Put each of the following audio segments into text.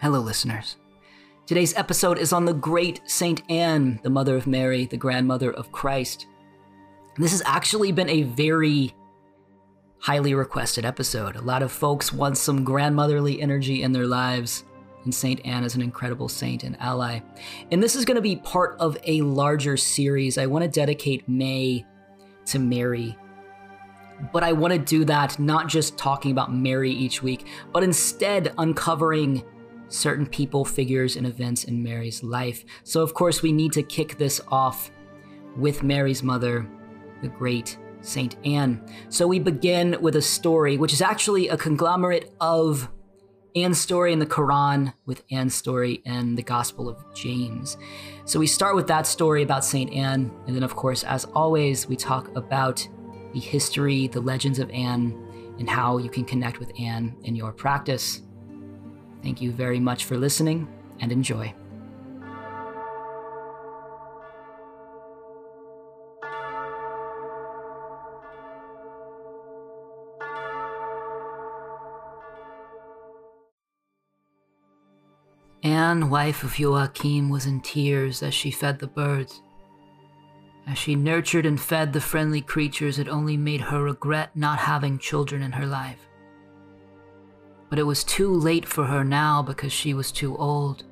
Hello, listeners. Today's episode is on the great Saint Anne, the mother of Mary, the grandmother of Christ. This has actually been a very highly requested episode. A lot of folks want some grandmotherly energy in their lives, and Saint Anne is an incredible saint and ally. And this is going to be part of a larger series. I want to dedicate May to Mary. But I want to do that not just talking about Mary each week, but instead uncovering certain people, figures, and events in Mary's life. So, of course, we need to kick this off with Mary's mother, the great Saint Anne. So, we begin with a story, which is actually a conglomerate of Anne's story in the Quran with Anne's story in the Gospel of James. So, we start with that story about Saint Anne, and then, of course, as always, we talk about the history, the legends of Anne, and how you can connect with Anne in your practice. Thank you very much for listening and enjoy. Anne, wife of Joachim, was in tears as she fed the birds. As she nurtured and fed the friendly creatures, it only made her regret not having children in her life. But it was too late for her now because she was too old.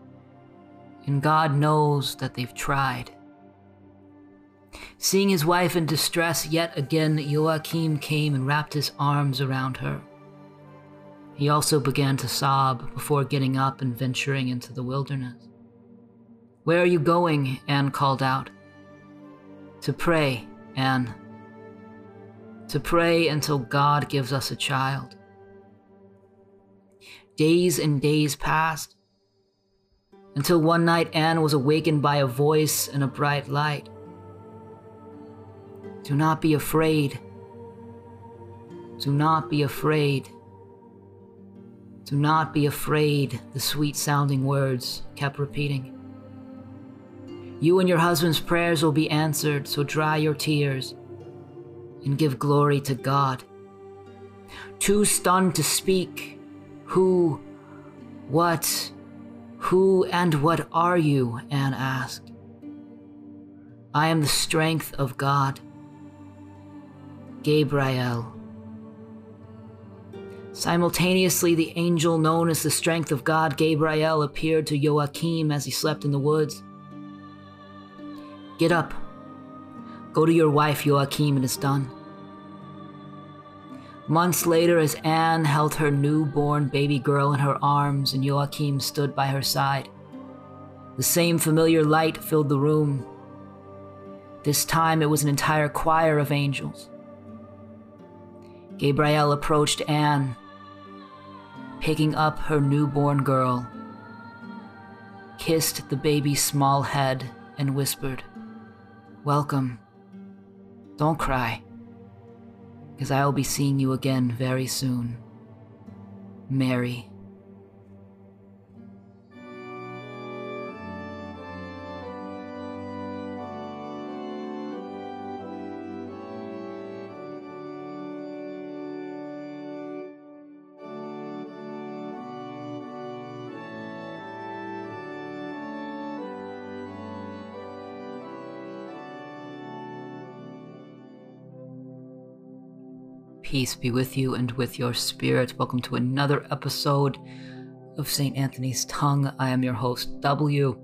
And God knows that they've tried. Seeing his wife in distress yet again, Joachim came and wrapped his arms around her. He also began to sob before getting up and venturing into the wilderness. Where are you going? Anne called out. To pray, Anne. To pray until God gives us a child. Days and days passed until one night Anne was awakened by a voice and a bright light. Do not be afraid. Do not be afraid. Do not be afraid, the sweet sounding words kept repeating. You and your husband's prayers will be answered, so dry your tears and give glory to God. Too stunned to speak, who, what, who, and what are you? Anne asked. I am the strength of God. Gabriel. Simultaneously, the angel known as the strength of God, Gabriel, appeared to Joachim as he slept in the woods. Get up. Go to your wife, Joachim, and it's done. Months later, as Anne held her newborn baby girl in her arms and Joachim stood by her side, the same familiar light filled the room. This time it was an entire choir of angels. Gabriel approached Anne, picking up her newborn girl, kissed the baby's small head, and whispered, Welcome. Don't cry because I will be seeing you again very soon. Mary. Peace be with you and with your spirit. Welcome to another episode of St. Anthony's Tongue. I am your host, W.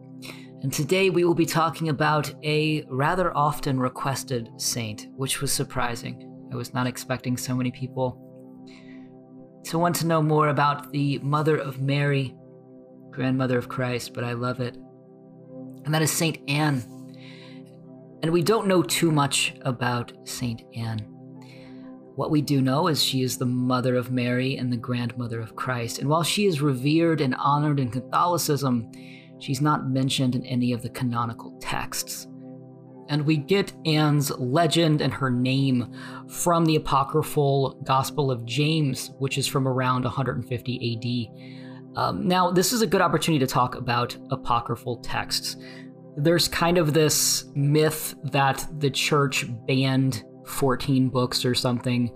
And today we will be talking about a rather often requested saint, which was surprising. I was not expecting so many people to want to know more about the Mother of Mary, grandmother of Christ, but I love it. And that is St. Anne. And we don't know too much about St. Anne. What we do know is she is the mother of Mary and the grandmother of Christ. And while she is revered and honored in Catholicism, she's not mentioned in any of the canonical texts. And we get Anne's legend and her name from the apocryphal Gospel of James, which is from around 150 AD. Um, now, this is a good opportunity to talk about apocryphal texts. There's kind of this myth that the church banned 14 books or something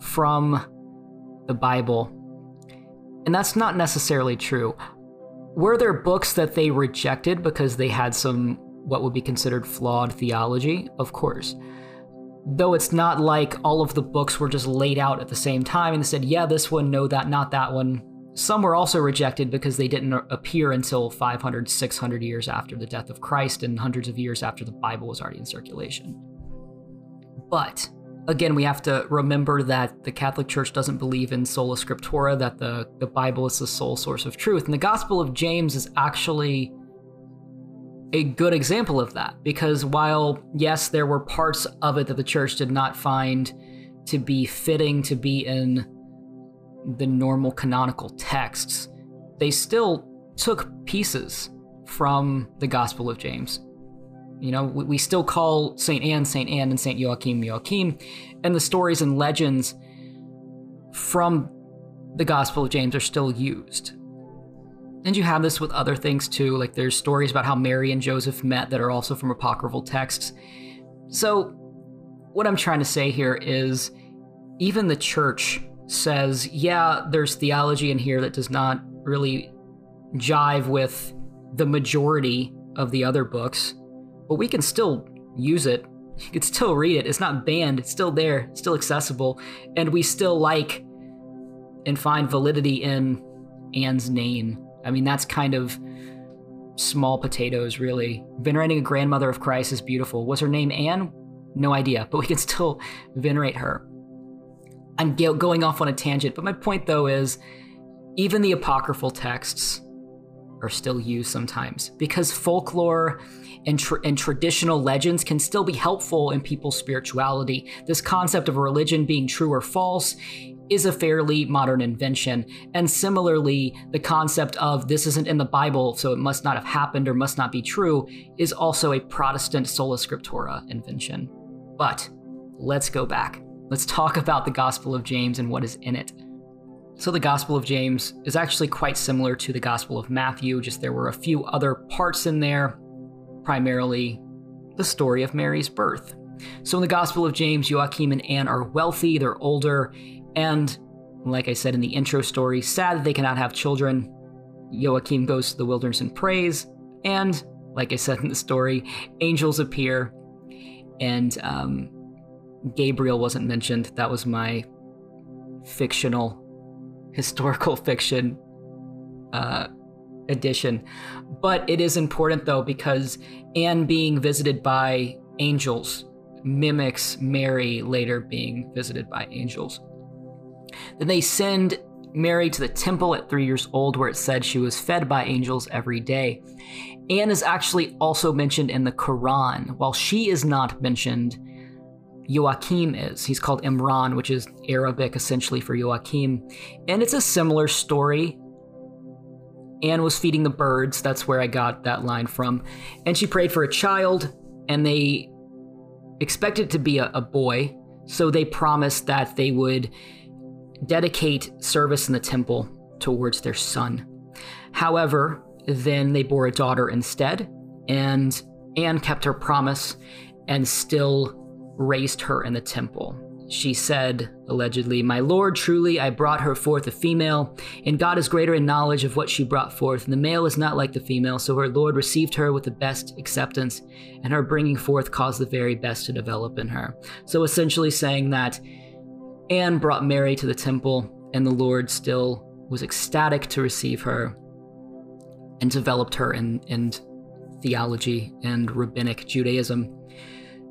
from the Bible. And that's not necessarily true. were there books that they rejected because they had some what would be considered flawed theology? Of course. Though it's not like all of the books were just laid out at the same time and they said, yeah, this one, no, that, not that one. Some were also rejected because they didn't appear until 500, 600 years after the death of Christ and hundreds of years after the Bible was already in circulation. But again, we have to remember that the Catholic Church doesn't believe in sola scriptura, that the, the Bible is the sole source of truth. And the Gospel of James is actually a good example of that because while, yes, there were parts of it that the church did not find to be fitting to be in the normal canonical texts, they still took pieces from the Gospel of James. You know, we, we still call St. Anne St. Anne and St. Joachim Joachim, and the stories and legends from the Gospel of James are still used. And you have this with other things too, like there's stories about how Mary and Joseph met that are also from apocryphal texts. So, what I'm trying to say here is even the church says, yeah, there's theology in here that does not really jive with the majority of the other books, but we can still use it. You can still read it. It's not banned, it's still there, it's still accessible, and we still like and find validity in Anne's name I mean, that's kind of small potatoes, really. Venerating a grandmother of Christ is beautiful. Was her name Anne? No idea, but we can still venerate her. I'm going off on a tangent, but my point though is even the apocryphal texts are still used sometimes because folklore and, tra- and traditional legends can still be helpful in people's spirituality. This concept of a religion being true or false is a fairly modern invention. And similarly, the concept of this isn't in the Bible, so it must not have happened or must not be true, is also a Protestant sola scriptura invention. But let's go back. Let's talk about the Gospel of James and what is in it. So, the Gospel of James is actually quite similar to the Gospel of Matthew, just there were a few other parts in there, primarily the story of Mary's birth. So, in the Gospel of James, Joachim and Anne are wealthy, they're older, and, like I said in the intro story, sad that they cannot have children. Joachim goes to the wilderness and prays, and, like I said in the story, angels appear, and um, Gabriel wasn't mentioned. That was my fictional, historical fiction uh, edition. But it is important, though, because Anne being visited by angels mimics Mary later being visited by angels. Then they send Mary to the temple at three years old, where it said she was fed by angels every day. Anne is actually also mentioned in the Quran. While she is not mentioned, Joachim is. He's called Imran, which is Arabic essentially for Joachim. And it's a similar story. Anne was feeding the birds. That's where I got that line from. And she prayed for a child, and they expected to be a, a boy. So they promised that they would dedicate service in the temple towards their son. However, then they bore a daughter instead, and Anne kept her promise and still raised her in the temple. She said, allegedly, My Lord, truly I brought her forth a female, and God is greater in knowledge of what she brought forth. And the male is not like the female, so her Lord received her with the best acceptance, and her bringing forth caused the very best to develop in her. So essentially saying that Anne brought Mary to the temple, and the Lord still was ecstatic to receive her and developed her in, in theology and rabbinic Judaism.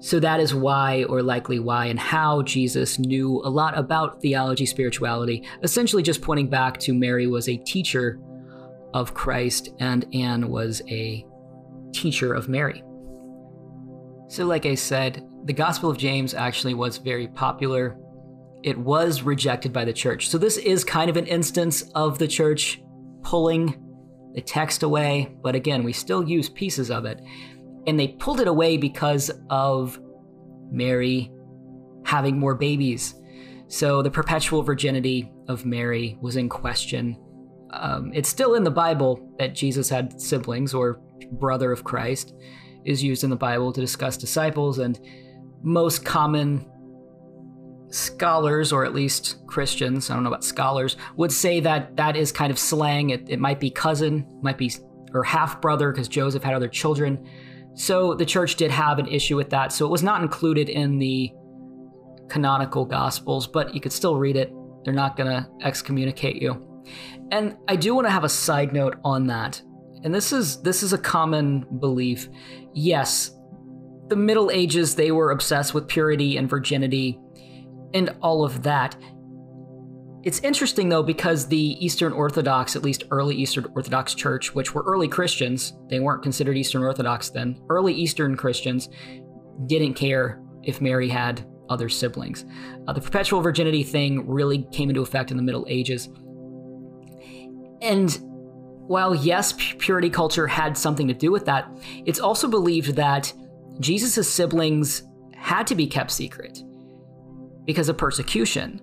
So that is why, or likely why, and how Jesus knew a lot about theology, spirituality, essentially just pointing back to Mary was a teacher of Christ and Anne was a teacher of Mary. So, like I said, the Gospel of James actually was very popular it was rejected by the church. So this is kind of an instance of the church pulling the text away, but again, we still use pieces of it. And they pulled it away because of Mary having more babies. So the perpetual virginity of Mary was in question. Um, it's still in the Bible that Jesus had siblings or brother of Christ is used in the Bible to discuss disciples and most common scholars, or at least Christians, I don't know about scholars, would say that that is kind of slang. It, it might be cousin, might be or half brother because Joseph had other children. So the church did have an issue with that. So it was not included in the canonical gospels, but you could still read it. They're not going to excommunicate you. And I do want to have a side note on that. And this is this is a common belief. Yes, the Middle Ages they were obsessed with purity and virginity and all of that. It's interesting though because the Eastern Orthodox, at least early Eastern Orthodox Church, which were early Christians, they weren't considered Eastern Orthodox then. Early Eastern Christians didn't care if Mary had other siblings. Uh, the perpetual virginity thing really came into effect in the Middle Ages. And while, yes, purity culture had something to do with that, it's also believed that Jesus' siblings had to be kept secret because of persecution.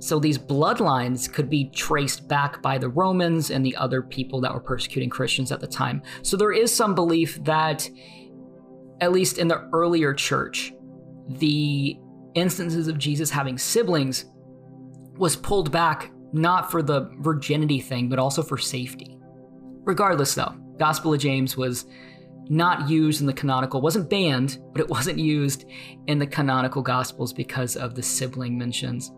So these bloodlines could be traced back by the Romans and the other people that were persecuting Christians at the time. So there is some belief that, at least in the earlier church, the instances of Jesus having siblings was pulled back not for the virginity thing, but also for safety. Regardless, though, Gospel of James was not used in the canonical, wasn't banned, but it wasn't used in the canonical Gospels because of the sibling mentions.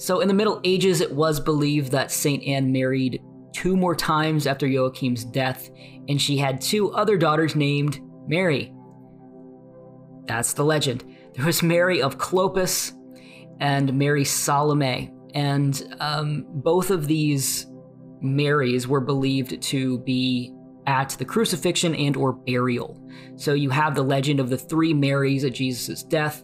So in the Middle Ages, it was believed that St. Anne married two more times after Joachim's death, and she had two other daughters named Mary. That's the legend. There was Mary of Clopas and Mary Salome. And um, both of these Marys were believed to be at the crucifixion and or burial. So you have the legend of the three Marys at Jesus' death.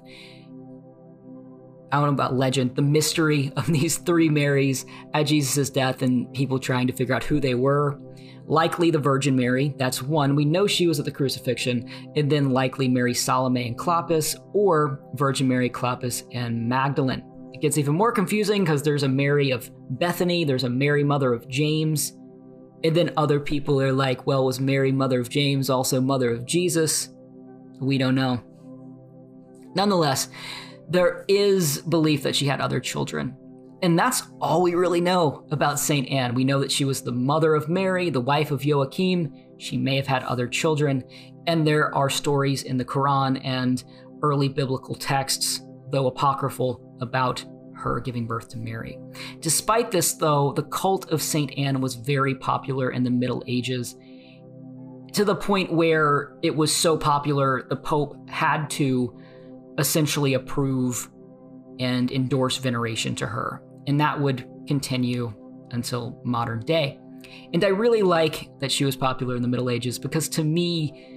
I don't know about legend, the mystery of these three Marys at Jesus' death and people trying to figure out who they were. Likely the Virgin Mary, that's one. We know she was at the crucifixion, and then likely Mary Salome and Clopas, or Virgin Mary, Clopas, and Magdalene. It gets even more confusing because there's a Mary of Bethany, there's a Mary, mother of James, and then other people are like, well, was Mary, mother of James, also mother of Jesus? We don't know. Nonetheless, there is belief that she had other children. And that's all we really know about St. Anne. We know that she was the mother of Mary, the wife of Joachim. She may have had other children. And there are stories in the Quran and early biblical texts, though apocryphal, about her giving birth to Mary. Despite this, though, the cult of St. Anne was very popular in the Middle Ages to the point where it was so popular, the Pope had to essentially approve and endorse veneration to her and that would continue until modern day. And I really like that she was popular in the Middle Ages because to me,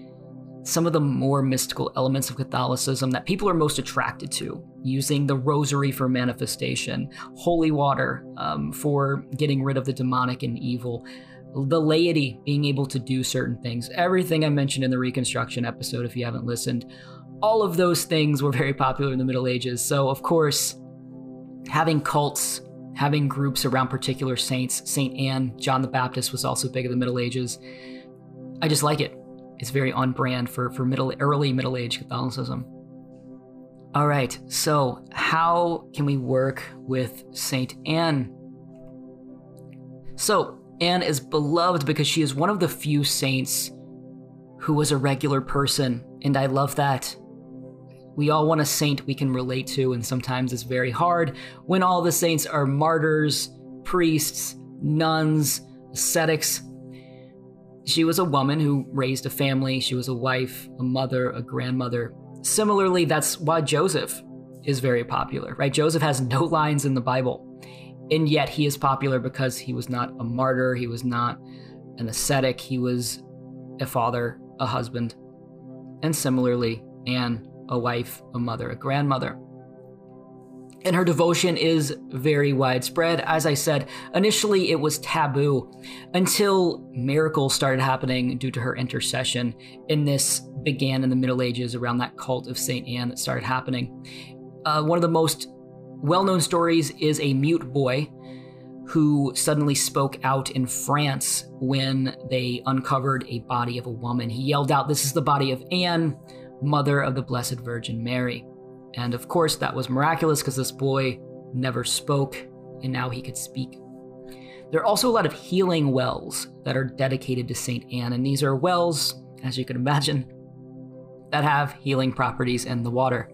some of the more mystical elements of Catholicism that people are most attracted to, using the rosary for manifestation, holy water um, for getting rid of the demonic and evil, the laity being able to do certain things, everything I mentioned in the Reconstruction episode, if you haven't listened, all of those things were very popular in the Middle Ages. So, of course, having cults, having groups around particular saints. Saint Anne, John the Baptist was also big in the Middle Ages. I just like it. It's very on brand for, for middle early Middle Age Catholicism. All right, so how can we work with Saint Anne? So, Anne is beloved because she is one of the few saints who was a regular person, and I love that. We all want a saint we can relate to, and sometimes it's very hard when all the saints are martyrs, priests, nuns, ascetics. She was a woman who raised a family, she was a wife, a mother, a grandmother. Similarly, that's why Joseph is very popular, right? Joseph has no lines in the Bible, and yet he is popular because he was not a martyr, he was not an ascetic, he was a father, a husband. And similarly, Anne a wife, a mother, a grandmother. And her devotion is very widespread. As I said, initially it was taboo until miracles started happening due to her intercession. And this began in the Middle Ages around that cult of St. Anne that started happening. Uh, one of the most well known stories is a mute boy who suddenly spoke out in France when they uncovered a body of a woman. He yelled out, This is the body of Anne mother of the Blessed Virgin Mary. And of course, that was miraculous because this boy never spoke and now he could speak. There are also a lot of healing wells that are dedicated to St. Anne, and these are wells, as you can imagine, that have healing properties in the water.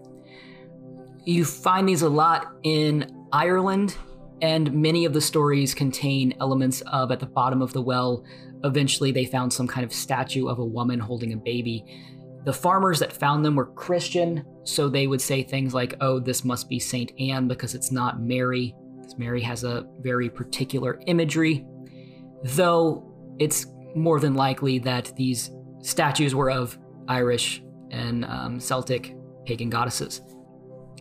You find these a lot in Ireland, and many of the stories contain elements of at the bottom of the well. Eventually, they found some kind of statue of a woman holding a baby. The farmers that found them were Christian, so they would say things like, oh, this must be St. Anne because it's not Mary. because Mary has a very particular imagery, though it's more than likely that these statues were of Irish and um, Celtic pagan goddesses.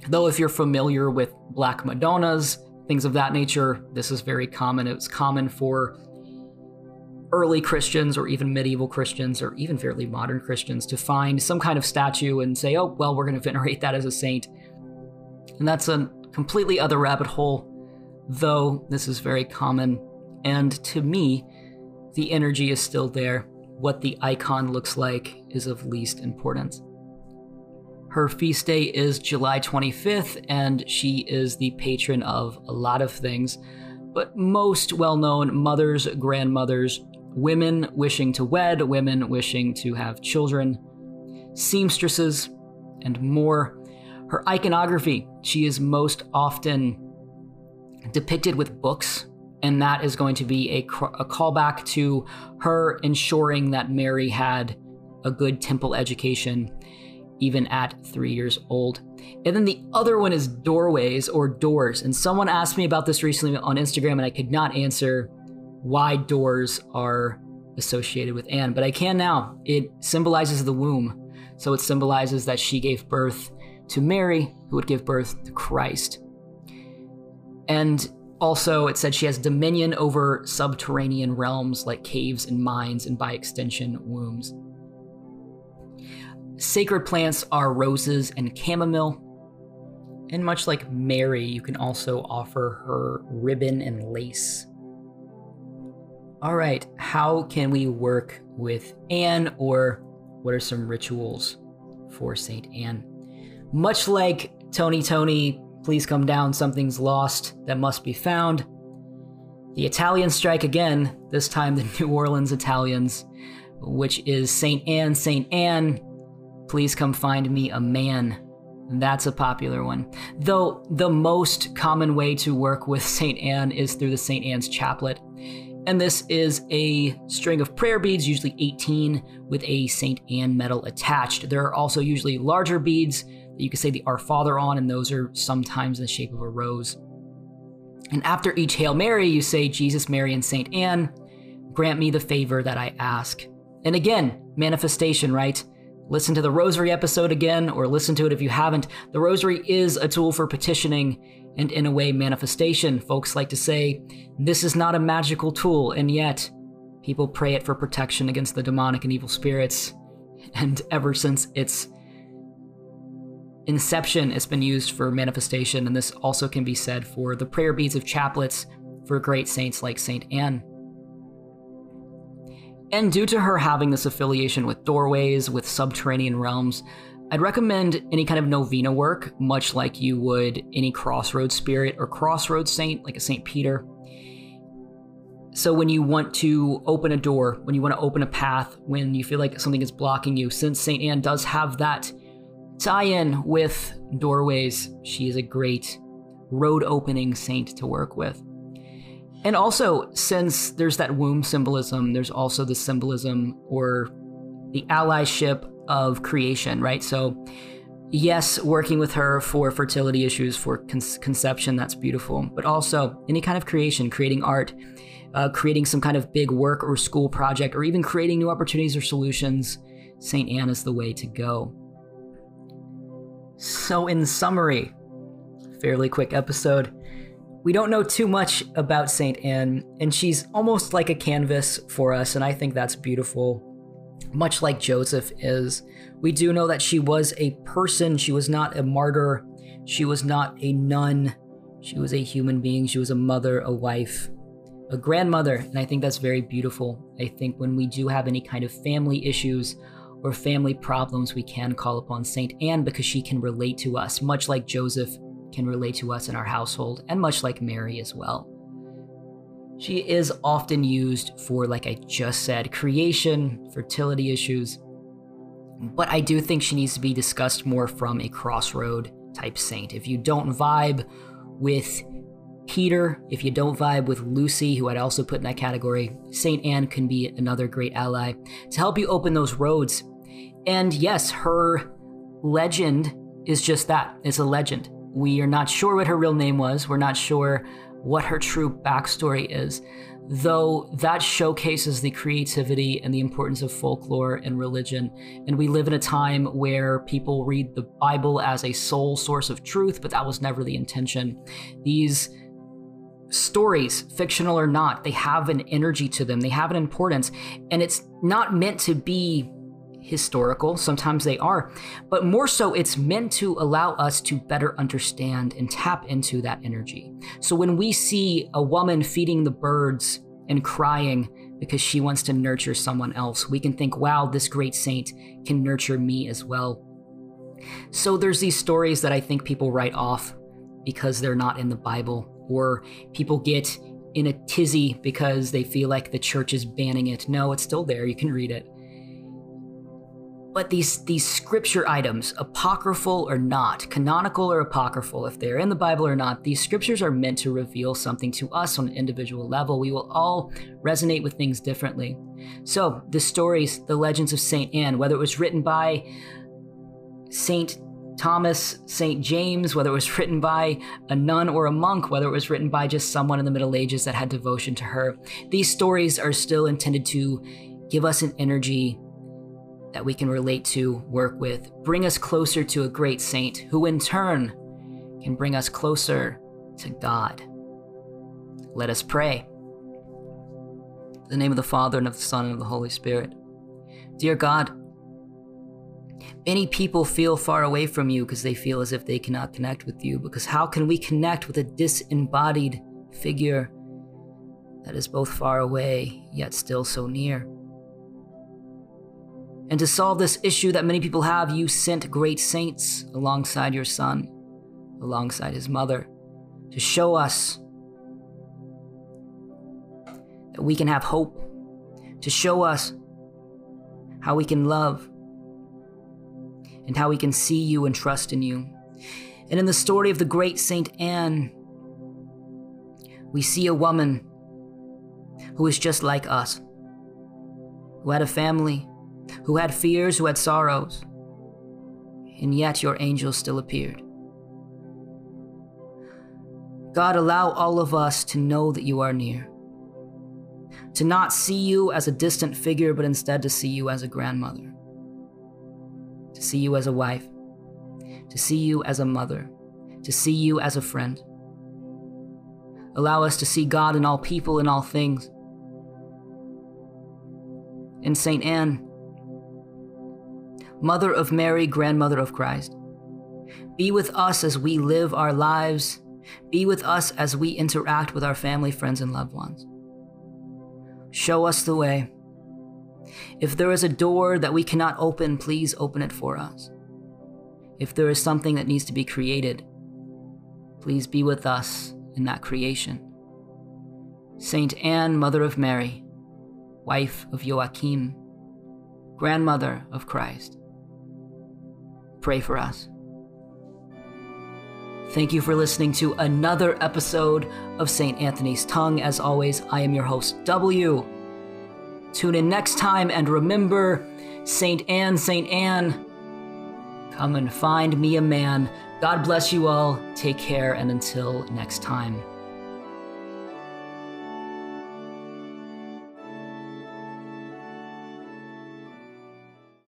Though, if you're familiar with Black Madonnas, things of that nature, this is very common. It was common for early Christians or even medieval Christians or even fairly modern Christians to find some kind of statue and say, oh, well, we're going to venerate that as a saint. And that's a completely other rabbit hole, though this is very common. And to me, the energy is still there. What the icon looks like is of least importance. Her feast day is July 25th, and she is the patron of a lot of things, but most well known mothers, grandmothers, women wishing to wed, women wishing to have children, seamstresses, and more. Her iconography, she is most often depicted with books, and that is going to be a, a callback to her ensuring that Mary had a good temple education even at three years old. And then the other one is doorways or doors. And someone asked me about this recently on Instagram, and I could not answer why doors are associated with Anne, but I can now. It symbolizes the womb. So it symbolizes that she gave birth to Mary, who would give birth to Christ. And also, it said she has dominion over subterranean realms like caves and mines, and by extension, wombs. Sacred plants are roses and chamomile. And much like Mary, you can also offer her ribbon and lace. All right, how can we work with Anne, or what are some rituals for St. Anne? Much like Tony Tony, please come down, something's lost that must be found. The Italians strike again, this time the New Orleans Italians, which is St. Anne, St. Anne, please come find me a man. That's a popular one. Though the most common way to work with St. Anne is through the St. Anne's Chaplet. And this is a string of prayer beads, usually 18, with a St. Anne medal attached. There are also usually larger beads that you can say the Our Father on, and those are sometimes in the shape of a rose. And after each Hail Mary, you say, Jesus, Mary, and St. Anne, grant me the favor that I ask. And again, manifestation, right? Listen to the Rosary episode again, or listen to it if you haven't. The Rosary is a tool for petitioning and in a way manifestation. Folks like to say, this is not a magical tool, and yet people pray it for protection against the demonic and evil spirits. And ever since its inception, it's been used for manifestation, and this also can be said for the prayer beads of chaplets for great saints like Saint Anne. And due to her having this affiliation with doorways, with subterranean realms, I'd recommend any kind of novena work, much like you would any crossroads spirit or crossroads saint, like a Saint Peter. So, when you want to open a door, when you want to open a path, when you feel like something is blocking you, since St. Anne does have that tie in with doorways, she is a great road opening saint to work with. And also, since there's that womb symbolism, there's also the symbolism or the allyship of creation, right? So, yes, working with her for fertility issues, for con- conception, that's beautiful. But also, any kind of creation, creating art, uh, creating some kind of big work or school project, or even creating new opportunities or solutions, St. Anne is the way to go. So, in summary, fairly quick episode. We don't know too much about St. Anne, and she's almost like a canvas for us, and I think that's beautiful much like Joseph is. We do know that she was a person, she was not a martyr, she was not a nun, she was a human being, she was a mother, a wife, a grandmother, and I think that's very beautiful. I think when we do have any kind of family issues or family problems, we can call upon Saint Anne because she can relate to us, much like Joseph can relate to us in our household, and much like Mary as well. She is often used for, like I just said, creation, fertility issues, but I do think she needs to be discussed more from a crossroad type saint. If you don't vibe with Peter, if you don't vibe with Lucy, who I'd also put in that category, St. Anne can be another great ally to help you open those roads. And yes, her legend is just that it's a legend. We are not sure what her real name was, we're not sure what her true backstory is, though that showcases the creativity and the importance of folklore and religion. And we live in a time where people read the Bible as a sole source of truth, but that was never the intention. These stories, fictional or not, they have an energy to them, they have an importance, and it's not meant to be historical. Sometimes they are, but more so, it's meant to allow us to better understand and tap into that energy. So when we see a woman feeding the birds and crying because she wants to nurture someone else, we can think, wow, this great saint can nurture me as well. So there's these stories that I think people write off because they're not in the Bible, or people get in a tizzy because they feel like the church is banning it. No, it's still there. You can read it. But these these scripture items, apocryphal or not, canonical or apocryphal, if they're in the Bible or not, these scriptures are meant to reveal something to us on an individual level. We will all resonate with things differently. So the stories, the legends of Saint Anne, whether it was written by Saint Thomas, St. James, whether it was written by a nun or a monk, whether it was written by just someone in the Middle Ages that had devotion to her, these stories are still intended to give us an energy that we can relate to, work with, bring us closer to a great saint who in turn can bring us closer to God. Let us pray. In the name of the Father, and of the Son, and of the Holy Spirit. Dear God, many people feel far away from you because they feel as if they cannot connect with you. Because how can we connect with a disembodied figure that is both far away yet still so near? And to solve this issue that many people have, you sent great saints alongside your son, alongside his mother, to show us that we can have hope, to show us how we can love, and how we can see you and trust in you. And in the story of the great Saint Anne, we see a woman who is just like us, who had a family who had fears, who had sorrows, and yet your angel still appeared. God, allow all of us to know that you are near, to not see you as a distant figure, but instead to see you as a grandmother, to see you as a wife, to see you as a mother, to see you as a friend. Allow us to see God in all people and all things. In St. Anne, Mother of Mary, Grandmother of Christ. Be with us as we live our lives. Be with us as we interact with our family, friends, and loved ones. Show us the way. If there is a door that we cannot open, please open it for us. If there is something that needs to be created, please be with us in that creation. Saint Anne, Mother of Mary, wife of Joachim, grandmother of Christ pray for us. Thank you for listening to another episode of St. Anthony's Tongue. As always, I am your host, W. Tune in next time and remember St. Anne, St. Anne, come and find me a man. God bless you all. Take care, and until next time.